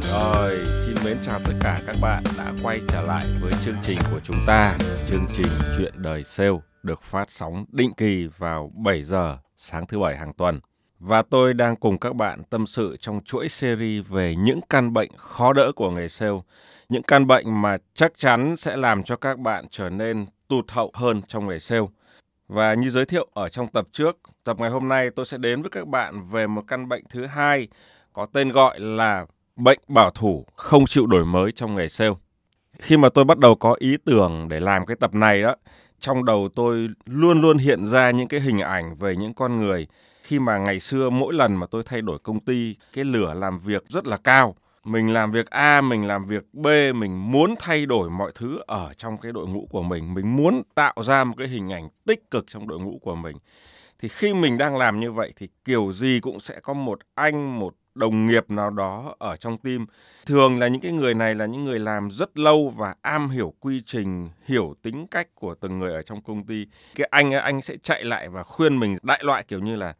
Rồi, xin mến chào tất cả các bạn đã quay trở lại với chương trình của chúng ta, chương trình Chuyện đời sale được phát sóng định kỳ vào 7 giờ sáng thứ bảy hàng tuần. Và tôi đang cùng các bạn tâm sự trong chuỗi series về những căn bệnh khó đỡ của người sale, những căn bệnh mà chắc chắn sẽ làm cho các bạn trở nên tụt hậu hơn trong nghề sale. Và như giới thiệu ở trong tập trước, tập ngày hôm nay tôi sẽ đến với các bạn về một căn bệnh thứ hai có tên gọi là bệnh bảo thủ không chịu đổi mới trong nghề sale. Khi mà tôi bắt đầu có ý tưởng để làm cái tập này đó, trong đầu tôi luôn luôn hiện ra những cái hình ảnh về những con người khi mà ngày xưa mỗi lần mà tôi thay đổi công ty, cái lửa làm việc rất là cao. Mình làm việc A, mình làm việc B, mình muốn thay đổi mọi thứ ở trong cái đội ngũ của mình. Mình muốn tạo ra một cái hình ảnh tích cực trong đội ngũ của mình. Thì khi mình đang làm như vậy thì kiểu gì cũng sẽ có một anh, một đồng nghiệp nào đó ở trong team. Thường là những cái người này là những người làm rất lâu và am hiểu quy trình, hiểu tính cách của từng người ở trong công ty. Cái anh ấy, anh sẽ chạy lại và khuyên mình đại loại kiểu như là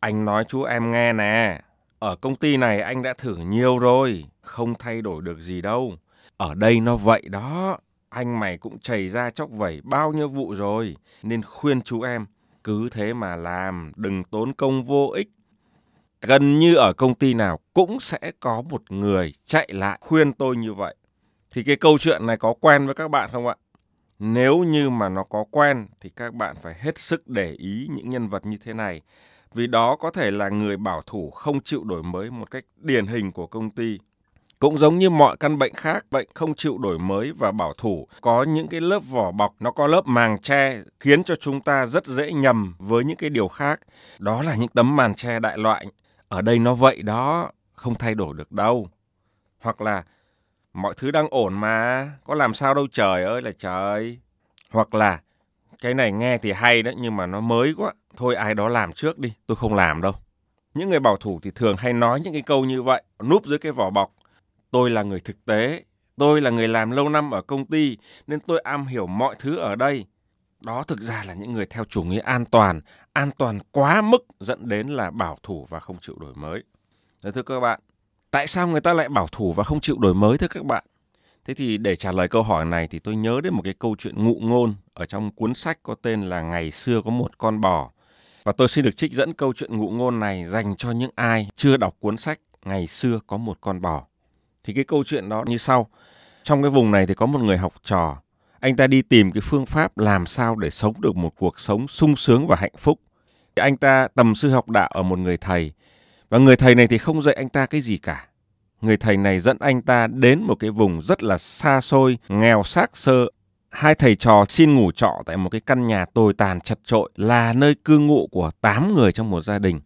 anh nói chú em nghe nè, ở công ty này anh đã thử nhiều rồi, không thay đổi được gì đâu. Ở đây nó vậy đó, anh mày cũng chảy ra chóc vẩy bao nhiêu vụ rồi, nên khuyên chú em cứ thế mà làm, đừng tốn công vô ích. Gần như ở công ty nào cũng sẽ có một người chạy lại khuyên tôi như vậy. Thì cái câu chuyện này có quen với các bạn không ạ? Nếu như mà nó có quen thì các bạn phải hết sức để ý những nhân vật như thế này vì đó có thể là người bảo thủ không chịu đổi mới một cách điển hình của công ty. Cũng giống như mọi căn bệnh khác, bệnh không chịu đổi mới và bảo thủ có những cái lớp vỏ bọc, nó có lớp màng che khiến cho chúng ta rất dễ nhầm với những cái điều khác. Đó là những tấm màn che đại loại. Ở đây nó vậy đó, không thay đổi được đâu. Hoặc là mọi thứ đang ổn mà, có làm sao đâu trời ơi là trời. Hoặc là cái này nghe thì hay đấy nhưng mà nó mới quá, thôi ai đó làm trước đi, tôi không làm đâu. Những người bảo thủ thì thường hay nói những cái câu như vậy, núp dưới cái vỏ bọc. Tôi là người thực tế, tôi là người làm lâu năm ở công ty nên tôi am hiểu mọi thứ ở đây. Đó thực ra là những người theo chủ nghĩa an toàn, an toàn quá mức dẫn đến là bảo thủ và không chịu đổi mới. Đấy, thưa các bạn, tại sao người ta lại bảo thủ và không chịu đổi mới thưa các bạn? Thế thì để trả lời câu hỏi này thì tôi nhớ đến một cái câu chuyện ngụ ngôn ở trong cuốn sách có tên là Ngày xưa có một con bò. Và tôi xin được trích dẫn câu chuyện ngụ ngôn này dành cho những ai chưa đọc cuốn sách Ngày xưa có một con bò. Thì cái câu chuyện đó như sau. Trong cái vùng này thì có một người học trò. Anh ta đi tìm cái phương pháp làm sao để sống được một cuộc sống sung sướng và hạnh phúc. Thì anh ta tầm sư học đạo ở một người thầy. Và người thầy này thì không dạy anh ta cái gì cả. Người thầy này dẫn anh ta đến một cái vùng rất là xa xôi, nghèo xác sơ hai thầy trò xin ngủ trọ tại một cái căn nhà tồi tàn chật trội là nơi cư ngụ của 8 người trong một gia đình.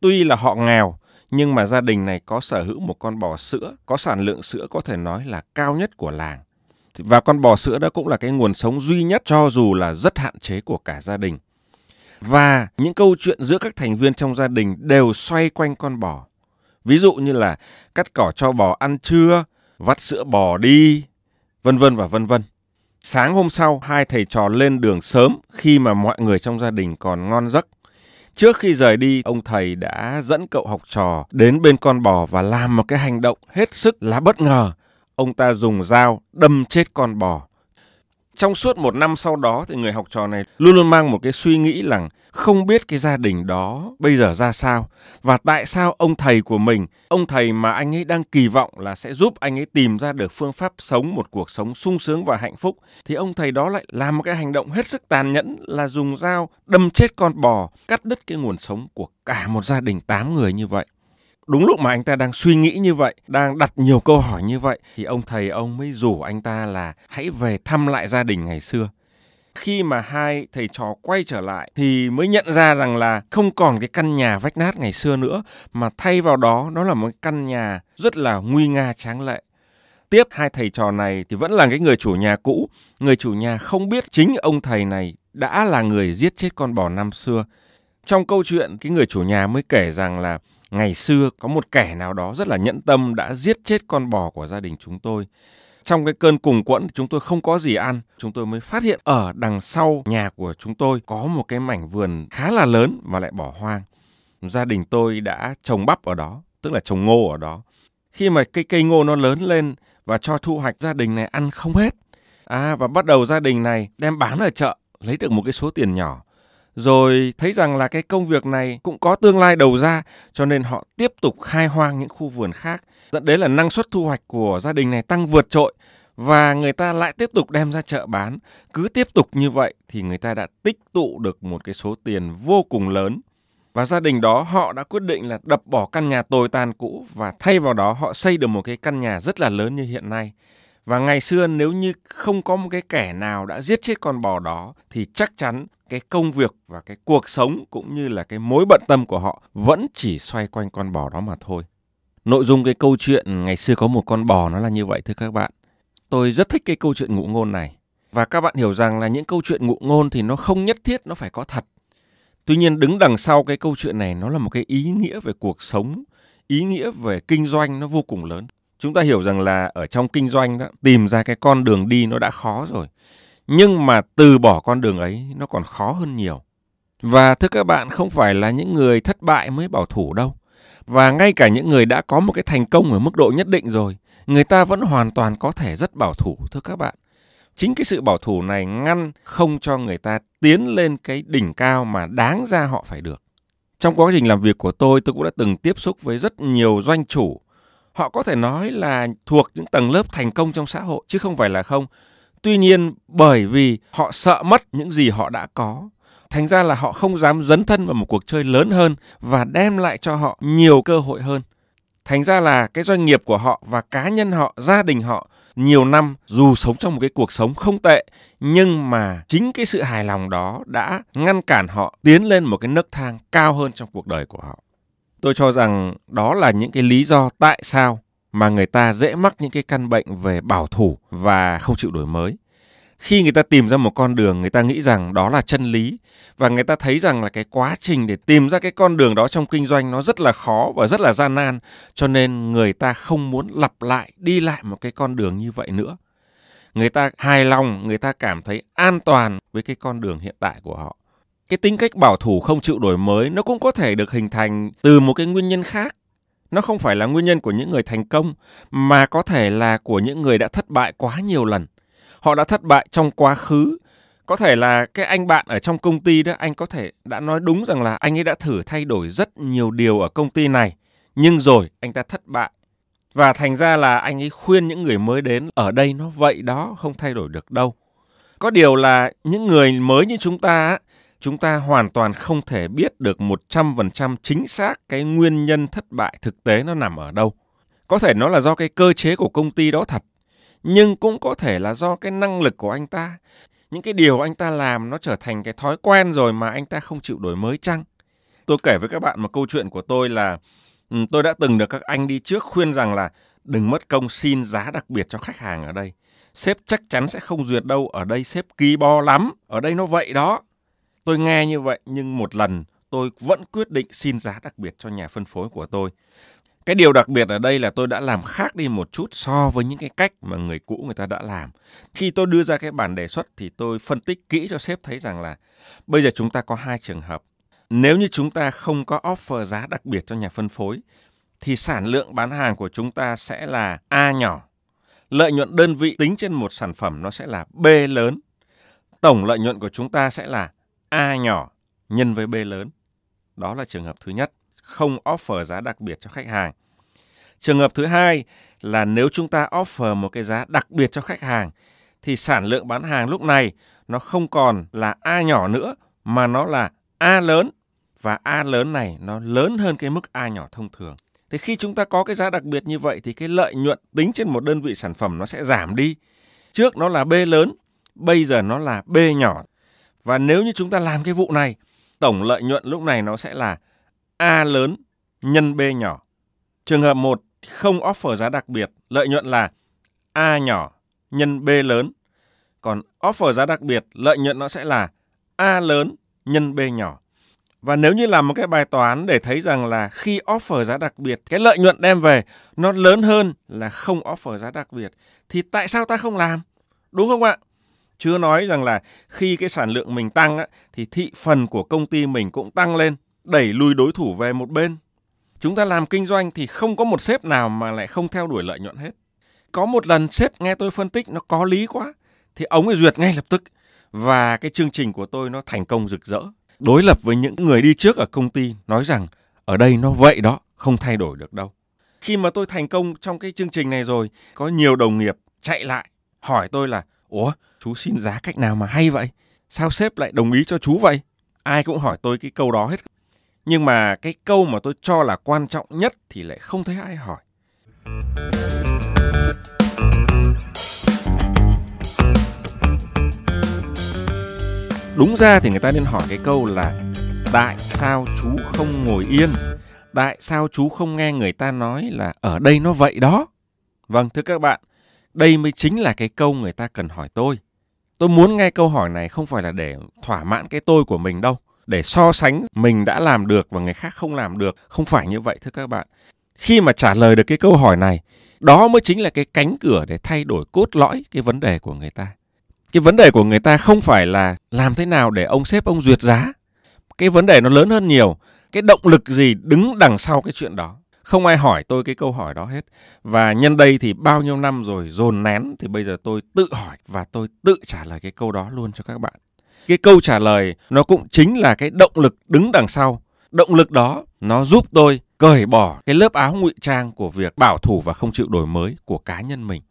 Tuy là họ nghèo, nhưng mà gia đình này có sở hữu một con bò sữa, có sản lượng sữa có thể nói là cao nhất của làng. Và con bò sữa đó cũng là cái nguồn sống duy nhất cho dù là rất hạn chế của cả gia đình. Và những câu chuyện giữa các thành viên trong gia đình đều xoay quanh con bò. Ví dụ như là cắt cỏ cho bò ăn trưa, vắt sữa bò đi, vân vân và vân vân. Sáng hôm sau, hai thầy trò lên đường sớm khi mà mọi người trong gia đình còn ngon giấc. Trước khi rời đi, ông thầy đã dẫn cậu học trò đến bên con bò và làm một cái hành động hết sức là bất ngờ. Ông ta dùng dao đâm chết con bò. Trong suốt một năm sau đó thì người học trò này luôn luôn mang một cái suy nghĩ rằng không biết cái gia đình đó bây giờ ra sao và tại sao ông thầy của mình, ông thầy mà anh ấy đang kỳ vọng là sẽ giúp anh ấy tìm ra được phương pháp sống một cuộc sống sung sướng và hạnh phúc thì ông thầy đó lại làm một cái hành động hết sức tàn nhẫn là dùng dao đâm chết con bò, cắt đứt cái nguồn sống của cả một gia đình 8 người như vậy. Đúng lúc mà anh ta đang suy nghĩ như vậy, đang đặt nhiều câu hỏi như vậy thì ông thầy ông mới rủ anh ta là hãy về thăm lại gia đình ngày xưa. Khi mà hai thầy trò quay trở lại thì mới nhận ra rằng là không còn cái căn nhà vách nát ngày xưa nữa mà thay vào đó nó là một căn nhà rất là nguy nga tráng lệ. Tiếp hai thầy trò này thì vẫn là cái người chủ nhà cũ. Người chủ nhà không biết chính ông thầy này đã là người giết chết con bò năm xưa. Trong câu chuyện cái người chủ nhà mới kể rằng là ngày xưa có một kẻ nào đó rất là nhẫn tâm đã giết chết con bò của gia đình chúng tôi trong cái cơn cùng quẫn chúng tôi không có gì ăn, chúng tôi mới phát hiện ở đằng sau nhà của chúng tôi có một cái mảnh vườn khá là lớn mà lại bỏ hoang. Gia đình tôi đã trồng bắp ở đó, tức là trồng ngô ở đó. Khi mà cây cây ngô nó lớn lên và cho thu hoạch gia đình này ăn không hết. À và bắt đầu gia đình này đem bán ở chợ lấy được một cái số tiền nhỏ rồi thấy rằng là cái công việc này cũng có tương lai đầu ra, cho nên họ tiếp tục khai hoang những khu vườn khác. Dẫn đến là năng suất thu hoạch của gia đình này tăng vượt trội và người ta lại tiếp tục đem ra chợ bán. Cứ tiếp tục như vậy thì người ta đã tích tụ được một cái số tiền vô cùng lớn. Và gia đình đó họ đã quyết định là đập bỏ căn nhà tồi tàn cũ và thay vào đó họ xây được một cái căn nhà rất là lớn như hiện nay. Và ngày xưa nếu như không có một cái kẻ nào đã giết chết con bò đó thì chắc chắn cái công việc và cái cuộc sống cũng như là cái mối bận tâm của họ vẫn chỉ xoay quanh con bò đó mà thôi. Nội dung cái câu chuyện ngày xưa có một con bò nó là như vậy thưa các bạn. Tôi rất thích cái câu chuyện ngụ ngôn này. Và các bạn hiểu rằng là những câu chuyện ngụ ngôn thì nó không nhất thiết nó phải có thật. Tuy nhiên đứng đằng sau cái câu chuyện này nó là một cái ý nghĩa về cuộc sống, ý nghĩa về kinh doanh nó vô cùng lớn. Chúng ta hiểu rằng là ở trong kinh doanh đó tìm ra cái con đường đi nó đã khó rồi nhưng mà từ bỏ con đường ấy nó còn khó hơn nhiều. Và thưa các bạn, không phải là những người thất bại mới bảo thủ đâu. Và ngay cả những người đã có một cái thành công ở mức độ nhất định rồi, người ta vẫn hoàn toàn có thể rất bảo thủ thưa các bạn. Chính cái sự bảo thủ này ngăn không cho người ta tiến lên cái đỉnh cao mà đáng ra họ phải được. Trong quá trình làm việc của tôi, tôi cũng đã từng tiếp xúc với rất nhiều doanh chủ. Họ có thể nói là thuộc những tầng lớp thành công trong xã hội, chứ không phải là không. Tuy nhiên bởi vì họ sợ mất những gì họ đã có, thành ra là họ không dám dấn thân vào một cuộc chơi lớn hơn và đem lại cho họ nhiều cơ hội hơn. Thành ra là cái doanh nghiệp của họ và cá nhân họ, gia đình họ nhiều năm dù sống trong một cái cuộc sống không tệ nhưng mà chính cái sự hài lòng đó đã ngăn cản họ tiến lên một cái nấc thang cao hơn trong cuộc đời của họ. Tôi cho rằng đó là những cái lý do tại sao mà người ta dễ mắc những cái căn bệnh về bảo thủ và không chịu đổi mới. Khi người ta tìm ra một con đường, người ta nghĩ rằng đó là chân lý và người ta thấy rằng là cái quá trình để tìm ra cái con đường đó trong kinh doanh nó rất là khó và rất là gian nan, cho nên người ta không muốn lặp lại đi lại một cái con đường như vậy nữa. Người ta hài lòng, người ta cảm thấy an toàn với cái con đường hiện tại của họ. Cái tính cách bảo thủ không chịu đổi mới nó cũng có thể được hình thành từ một cái nguyên nhân khác nó không phải là nguyên nhân của những người thành công, mà có thể là của những người đã thất bại quá nhiều lần. Họ đã thất bại trong quá khứ. Có thể là cái anh bạn ở trong công ty đó, anh có thể đã nói đúng rằng là anh ấy đã thử thay đổi rất nhiều điều ở công ty này, nhưng rồi anh ta thất bại. Và thành ra là anh ấy khuyên những người mới đến, ở đây nó vậy đó, không thay đổi được đâu. Có điều là những người mới như chúng ta chúng ta hoàn toàn không thể biết được 100% chính xác cái nguyên nhân thất bại thực tế nó nằm ở đâu. Có thể nó là do cái cơ chế của công ty đó thật, nhưng cũng có thể là do cái năng lực của anh ta. Những cái điều anh ta làm nó trở thành cái thói quen rồi mà anh ta không chịu đổi mới chăng? Tôi kể với các bạn một câu chuyện của tôi là ừ, tôi đã từng được các anh đi trước khuyên rằng là đừng mất công xin giá đặc biệt cho khách hàng ở đây. Sếp chắc chắn sẽ không duyệt đâu, ở đây sếp kỳ bo lắm, ở đây nó vậy đó. Tôi nghe như vậy nhưng một lần tôi vẫn quyết định xin giá đặc biệt cho nhà phân phối của tôi. Cái điều đặc biệt ở đây là tôi đã làm khác đi một chút so với những cái cách mà người cũ người ta đã làm. Khi tôi đưa ra cái bản đề xuất thì tôi phân tích kỹ cho sếp thấy rằng là bây giờ chúng ta có hai trường hợp. Nếu như chúng ta không có offer giá đặc biệt cho nhà phân phối, thì sản lượng bán hàng của chúng ta sẽ là A nhỏ. Lợi nhuận đơn vị tính trên một sản phẩm nó sẽ là B lớn. Tổng lợi nhuận của chúng ta sẽ là A nhỏ nhân với B lớn. Đó là trường hợp thứ nhất, không offer giá đặc biệt cho khách hàng. Trường hợp thứ hai là nếu chúng ta offer một cái giá đặc biệt cho khách hàng thì sản lượng bán hàng lúc này nó không còn là A nhỏ nữa mà nó là A lớn và A lớn này nó lớn hơn cái mức A nhỏ thông thường. Thì khi chúng ta có cái giá đặc biệt như vậy thì cái lợi nhuận tính trên một đơn vị sản phẩm nó sẽ giảm đi. Trước nó là B lớn, bây giờ nó là B nhỏ và nếu như chúng ta làm cái vụ này, tổng lợi nhuận lúc này nó sẽ là A lớn nhân B nhỏ. Trường hợp 1 không offer giá đặc biệt, lợi nhuận là A nhỏ nhân B lớn. Còn offer giá đặc biệt, lợi nhuận nó sẽ là A lớn nhân B nhỏ. Và nếu như làm một cái bài toán để thấy rằng là khi offer giá đặc biệt, cái lợi nhuận đem về nó lớn hơn là không offer giá đặc biệt, thì tại sao ta không làm? Đúng không ạ? Chưa nói rằng là khi cái sản lượng mình tăng á, thì thị phần của công ty mình cũng tăng lên, đẩy lùi đối thủ về một bên. Chúng ta làm kinh doanh thì không có một sếp nào mà lại không theo đuổi lợi nhuận hết. Có một lần sếp nghe tôi phân tích nó có lý quá, thì ông ấy duyệt ngay lập tức và cái chương trình của tôi nó thành công rực rỡ. Đối lập với những người đi trước ở công ty nói rằng ở đây nó vậy đó, không thay đổi được đâu. Khi mà tôi thành công trong cái chương trình này rồi, có nhiều đồng nghiệp chạy lại hỏi tôi là Ủa, chú xin giá cách nào mà hay vậy? Sao sếp lại đồng ý cho chú vậy? Ai cũng hỏi tôi cái câu đó hết. Nhưng mà cái câu mà tôi cho là quan trọng nhất thì lại không thấy ai hỏi. Đúng ra thì người ta nên hỏi cái câu là Tại sao chú không ngồi yên? Tại sao chú không nghe người ta nói là ở đây nó vậy đó? Vâng, thưa các bạn, đây mới chính là cái câu người ta cần hỏi tôi. Tôi muốn nghe câu hỏi này không phải là để thỏa mãn cái tôi của mình đâu, để so sánh mình đã làm được và người khác không làm được, không phải như vậy thưa các bạn. Khi mà trả lời được cái câu hỏi này, đó mới chính là cái cánh cửa để thay đổi cốt lõi cái vấn đề của người ta. Cái vấn đề của người ta không phải là làm thế nào để ông sếp ông duyệt giá. Cái vấn đề nó lớn hơn nhiều. Cái động lực gì đứng đằng sau cái chuyện đó. Không ai hỏi tôi cái câu hỏi đó hết. Và nhân đây thì bao nhiêu năm rồi dồn nén thì bây giờ tôi tự hỏi và tôi tự trả lời cái câu đó luôn cho các bạn. Cái câu trả lời nó cũng chính là cái động lực đứng đằng sau. Động lực đó nó giúp tôi cởi bỏ cái lớp áo ngụy trang của việc bảo thủ và không chịu đổi mới của cá nhân mình.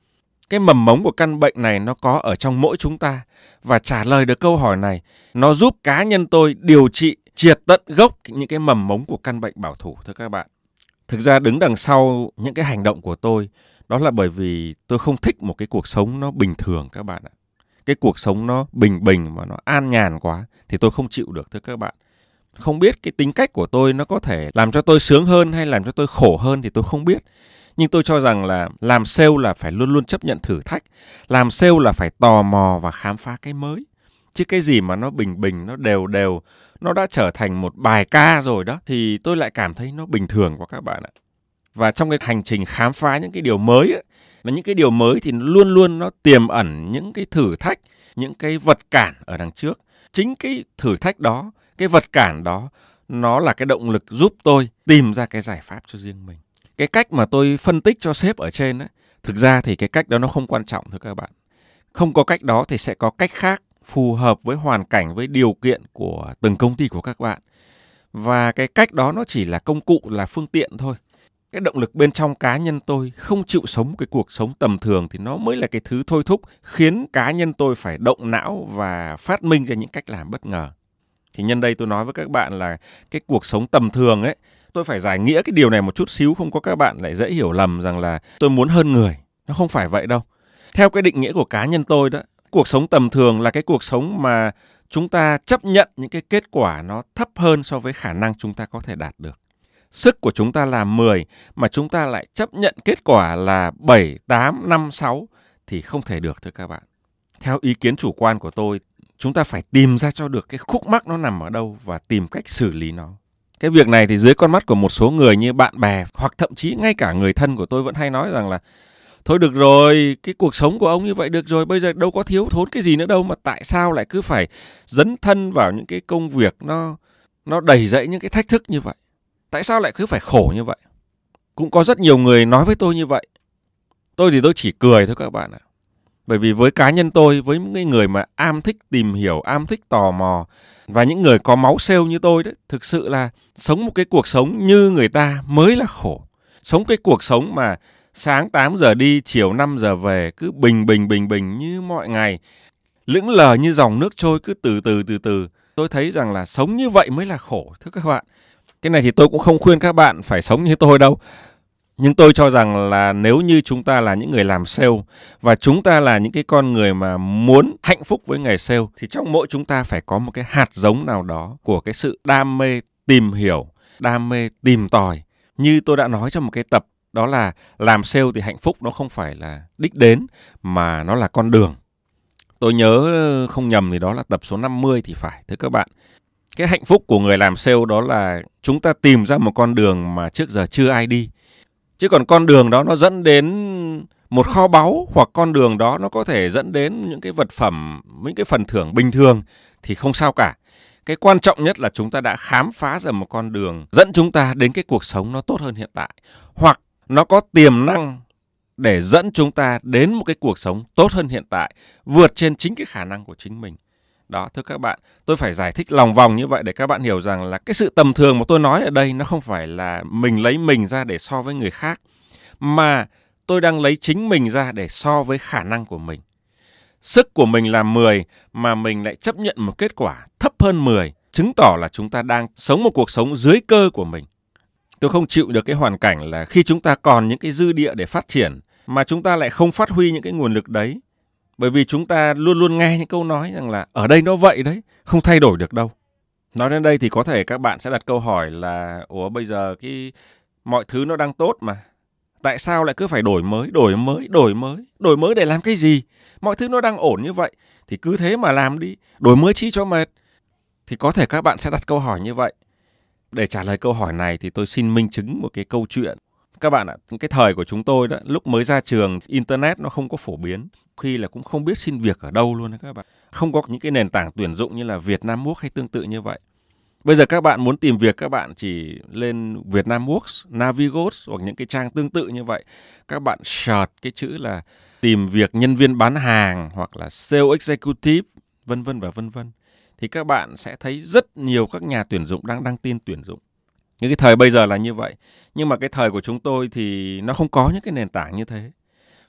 Cái mầm mống của căn bệnh này nó có ở trong mỗi chúng ta và trả lời được câu hỏi này, nó giúp cá nhân tôi điều trị, triệt tận gốc những cái mầm mống của căn bệnh bảo thủ, thưa các bạn. Thực ra đứng đằng sau những cái hành động của tôi, đó là bởi vì tôi không thích một cái cuộc sống nó bình thường các bạn ạ. Cái cuộc sống nó bình bình mà nó an nhàn quá thì tôi không chịu được, thưa các bạn. Không biết cái tính cách của tôi nó có thể làm cho tôi sướng hơn hay làm cho tôi khổ hơn thì tôi không biết. Nhưng tôi cho rằng là làm sale là phải luôn luôn chấp nhận thử thách. Làm sale là phải tò mò và khám phá cái mới. Chứ cái gì mà nó bình bình, nó đều đều, nó đã trở thành một bài ca rồi đó thì tôi lại cảm thấy nó bình thường quá các bạn ạ. Và trong cái hành trình khám phá những cái điều mới ấy, mà những cái điều mới thì luôn luôn nó tiềm ẩn những cái thử thách, những cái vật cản ở đằng trước. Chính cái thử thách đó, cái vật cản đó nó là cái động lực giúp tôi tìm ra cái giải pháp cho riêng mình. Cái cách mà tôi phân tích cho sếp ở trên ấy, thực ra thì cái cách đó nó không quan trọng thưa các bạn. Không có cách đó thì sẽ có cách khác phù hợp với hoàn cảnh, với điều kiện của từng công ty của các bạn. Và cái cách đó nó chỉ là công cụ, là phương tiện thôi. Cái động lực bên trong cá nhân tôi không chịu sống cái cuộc sống tầm thường thì nó mới là cái thứ thôi thúc khiến cá nhân tôi phải động não và phát minh ra những cách làm bất ngờ. Thì nhân đây tôi nói với các bạn là cái cuộc sống tầm thường ấy, tôi phải giải nghĩa cái điều này một chút xíu, không có các bạn lại dễ hiểu lầm rằng là tôi muốn hơn người. Nó không phải vậy đâu. Theo cái định nghĩa của cá nhân tôi đó cuộc sống tầm thường là cái cuộc sống mà chúng ta chấp nhận những cái kết quả nó thấp hơn so với khả năng chúng ta có thể đạt được. Sức của chúng ta là 10 mà chúng ta lại chấp nhận kết quả là 7, 8, 5, 6 thì không thể được thưa các bạn. Theo ý kiến chủ quan của tôi, chúng ta phải tìm ra cho được cái khúc mắc nó nằm ở đâu và tìm cách xử lý nó. Cái việc này thì dưới con mắt của một số người như bạn bè hoặc thậm chí ngay cả người thân của tôi vẫn hay nói rằng là thôi được rồi, cái cuộc sống của ông như vậy được rồi, bây giờ đâu có thiếu thốn cái gì nữa đâu, mà tại sao lại cứ phải dấn thân vào những cái công việc nó nó đầy dẫy những cái thách thức như vậy? Tại sao lại cứ phải khổ như vậy? Cũng có rất nhiều người nói với tôi như vậy. Tôi thì tôi chỉ cười thôi các bạn ạ. Bởi vì với cá nhân tôi, với những người mà am thích tìm hiểu, am thích tò mò, và những người có máu sale như tôi đấy, thực sự là sống một cái cuộc sống như người ta mới là khổ. Sống cái cuộc sống mà sáng 8 giờ đi, chiều 5 giờ về, cứ bình bình bình bình như mọi ngày. Lững lờ như dòng nước trôi cứ từ từ từ từ. Tôi thấy rằng là sống như vậy mới là khổ, thưa các bạn. Cái này thì tôi cũng không khuyên các bạn phải sống như tôi đâu. Nhưng tôi cho rằng là nếu như chúng ta là những người làm sale và chúng ta là những cái con người mà muốn hạnh phúc với nghề sale thì trong mỗi chúng ta phải có một cái hạt giống nào đó của cái sự đam mê tìm hiểu, đam mê tìm tòi. Như tôi đã nói trong một cái tập đó là làm sale thì hạnh phúc nó không phải là đích đến, mà nó là con đường. Tôi nhớ ờ, không nhầm thì đó là tập số 50 thì phải, thưa các bạn. cái hạnh phúc của người làm sale đó là chúng ta tìm ra một con đường mà trước giờ chưa ai đi chứ còn con đường đó nó dẫn đến một kho báu, hoặc con đường đó nó có thể dẫn đến những cái vật phẩm, những cái phần thưởng bình thường thì không sao cả cái quan trọng nhất là chúng ta đã khám phá ra một con đường dẫn chúng ta đến cái cuộc sống nó tốt hơn hiện tại hoặc nó có tiềm năng để dẫn chúng ta đến một cái cuộc sống tốt hơn hiện tại, vượt trên chính cái khả năng của chính mình. Đó, thưa các bạn, tôi phải giải thích lòng vòng như vậy để các bạn hiểu rằng là cái sự tầm thường mà tôi nói ở đây nó không phải là mình lấy mình ra để so với người khác, mà tôi đang lấy chính mình ra để so với khả năng của mình. Sức của mình là 10 mà mình lại chấp nhận một kết quả thấp hơn 10 chứng tỏ là chúng ta đang sống một cuộc sống dưới cơ của mình tôi không chịu được cái hoàn cảnh là khi chúng ta còn những cái dư địa để phát triển, mà chúng ta lại không phát huy những cái nguồn lực đấy. Bởi vì chúng ta luôn luôn nghe những câu nói rằng là, ở đây nó vậy đấy, không thay đổi được đâu. Nói đến đây thì có thể các bạn sẽ đặt câu hỏi là, ủa, bây giờ cái, mọi thứ nó đang tốt mà, tại sao lại cứ phải đổi mới đổi mới đổi mới đổi mới để làm cái gì? Mọi thứ nó đang ổn như vậy, thì cứ thế mà làm đi, đổi mới chi cho mệt. Thì có thể các bạn sẽ đặt câu hỏi như vậy để trả lời câu hỏi này thì tôi xin minh chứng một cái câu chuyện. Các bạn ạ cái thời của chúng tôi đó lúc mới ra trường internet nó không có phổ biến. Khi là cũng không biết xin việc ở đâu luôn đấy các bạn. Không có những cái nền tảng tuyển dụng như là Việt Nam Work hay tương tự như vậy. Bây giờ các bạn muốn tìm việc các bạn chỉ lên Việt Nam Works, Navigos hoặc những cái trang tương tự như vậy. Các bạn search cái chữ là tìm việc nhân viên bán hàng hoặc là sales executive vân vân và vân vân thì các bạn sẽ thấy rất nhiều các nhà tuyển dụng đang đăng tin tuyển dụng. Những cái thời bây giờ là như vậy. Nhưng mà cái thời của chúng tôi thì nó không có những cái nền tảng như thế.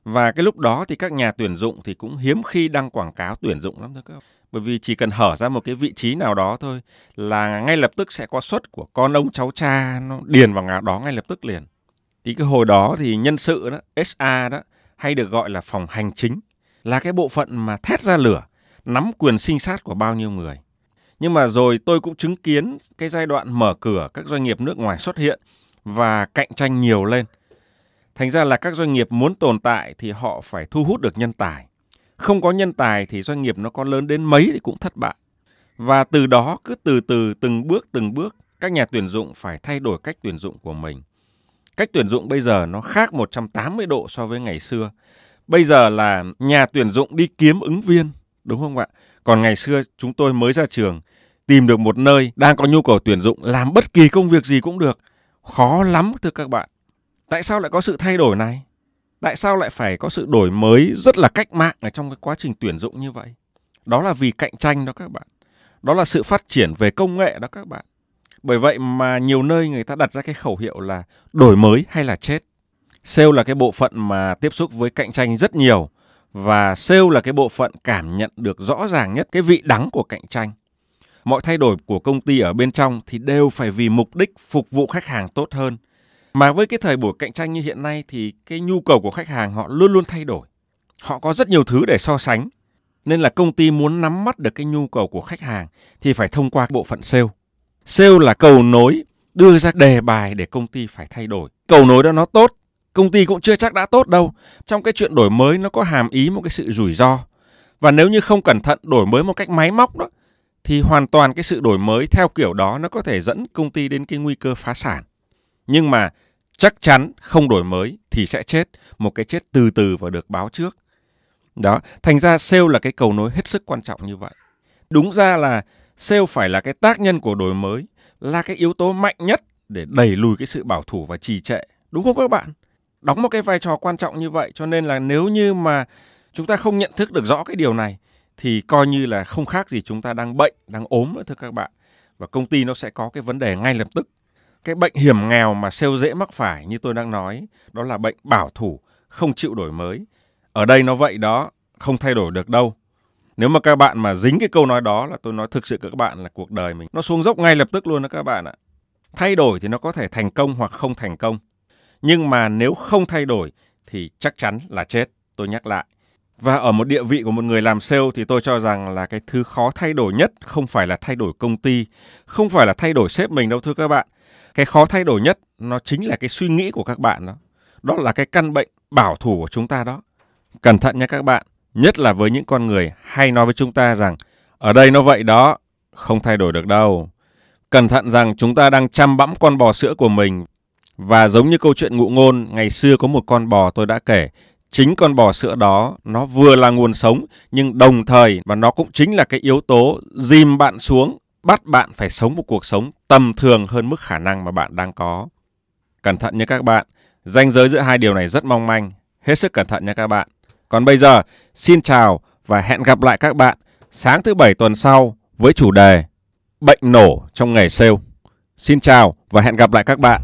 Và cái lúc đó thì các nhà tuyển dụng thì cũng hiếm khi đăng quảng cáo tuyển dụng lắm thôi các bạn. Bởi vì chỉ cần hở ra một cái vị trí nào đó thôi là ngay lập tức sẽ có suất của con ông cháu cha nó điền vào ngã đó ngay lập tức liền. Thì cái hồi đó thì nhân sự đó, HR đó hay được gọi là phòng hành chính là cái bộ phận mà thét ra lửa, nắm quyền sinh sát của bao nhiêu người. Nhưng mà rồi tôi cũng chứng kiến cái giai đoạn mở cửa các doanh nghiệp nước ngoài xuất hiện và cạnh tranh nhiều lên. Thành ra là các doanh nghiệp muốn tồn tại thì họ phải thu hút được nhân tài. Không có nhân tài thì doanh nghiệp nó có lớn đến mấy thì cũng thất bại. Và từ đó cứ từ từ từng bước từng bước các nhà tuyển dụng phải thay đổi cách tuyển dụng của mình. Cách tuyển dụng bây giờ nó khác 180 độ so với ngày xưa. Bây giờ là nhà tuyển dụng đi kiếm ứng viên, đúng không ạ? Còn ngày xưa chúng tôi mới ra trường, tìm được một nơi đang có nhu cầu tuyển dụng, làm bất kỳ công việc gì cũng được. Khó lắm, thưa các bạn. Tại sao lại có sự thay đổi này? Tại sao lại phải có sự đổi mới rất là cách mạng ở trong cái quá trình tuyển dụng như vậy? Đó là vì cạnh tranh đó các bạn. Đó là sự phát triển về công nghệ đó các bạn. Bởi vậy mà nhiều nơi người ta đặt ra cái khẩu hiệu là đổi mới hay là chết. Sale là cái bộ phận mà tiếp xúc với cạnh tranh rất nhiều và sale là cái bộ phận cảm nhận được rõ ràng nhất cái vị đắng của cạnh tranh. Mọi thay đổi của công ty ở bên trong thì đều phải vì mục đích phục vụ khách hàng tốt hơn. Mà với cái thời buổi cạnh tranh như hiện nay thì cái nhu cầu của khách hàng họ luôn luôn thay đổi. Họ có rất nhiều thứ để so sánh. Nên là công ty muốn nắm bắt được cái nhu cầu của khách hàng thì phải thông qua bộ phận sale. Sale là cầu nối đưa ra đề bài để công ty phải thay đổi. Cầu nối đó nó tốt, công ty cũng chưa chắc đã tốt đâu. Trong cái chuyện đổi mới nó có hàm ý một cái sự rủi ro. Và nếu như không cẩn thận đổi mới một cách máy móc đó thì hoàn toàn cái sự đổi mới theo kiểu đó nó có thể dẫn công ty đến cái nguy cơ phá sản. Nhưng mà chắc chắn không đổi mới thì sẽ chết, một cái chết từ từ và được báo trước. Đó, thành ra sale là cái cầu nối hết sức quan trọng như vậy. Đúng ra là sale phải là cái tác nhân của đổi mới, là cái yếu tố mạnh nhất để đẩy lùi cái sự bảo thủ và trì trệ. Đúng không các bạn? Đóng một cái vai trò quan trọng như vậy cho nên là nếu như mà chúng ta không nhận thức được rõ cái điều này thì coi như là không khác gì chúng ta đang bệnh, đang ốm nữa thưa các bạn. Và công ty nó sẽ có cái vấn đề ngay lập tức. Cái bệnh hiểm nghèo mà sale dễ mắc phải như tôi đang nói, đó là bệnh bảo thủ, không chịu đổi mới. Ở đây nó vậy đó, không thay đổi được đâu. Nếu mà các bạn mà dính cái câu nói đó là tôi nói thực sự các bạn là cuộc đời mình nó xuống dốc ngay lập tức luôn đó các bạn ạ. Thay đổi thì nó có thể thành công hoặc không thành công. Nhưng mà nếu không thay đổi thì chắc chắn là chết, tôi nhắc lại. Và ở một địa vị của một người làm sale thì tôi cho rằng là cái thứ khó thay đổi nhất không phải là thay đổi công ty, không phải là thay đổi sếp mình đâu thưa các bạn. Cái khó thay đổi nhất nó chính là cái suy nghĩ của các bạn đó. Đó là cái căn bệnh bảo thủ của chúng ta đó. Cẩn thận nha các bạn, nhất là với những con người hay nói với chúng ta rằng ở đây nó vậy đó, không thay đổi được đâu. cẩn thận rằng chúng ta đang chăm bẵm con bò sữa của mình. Và giống như câu chuyện ngụ ngôn, ngày xưa có một con bò tôi đã kể, chính con bò sữa đó nó vừa là nguồn sống nhưng đồng thời và nó cũng chính là cái yếu tố dìm bạn xuống bắt bạn phải sống một cuộc sống tầm thường hơn mức khả năng mà bạn đang có. Cẩn thận nhé các bạn, ranh giới giữa hai điều này rất mong manh, hết sức cẩn thận nhé các bạn. Còn bây giờ, xin chào và hẹn gặp lại các bạn sáng thứ bảy tuần sau với chủ đề Bệnh nổ trong nghề sale. Xin chào và hẹn gặp lại các bạn.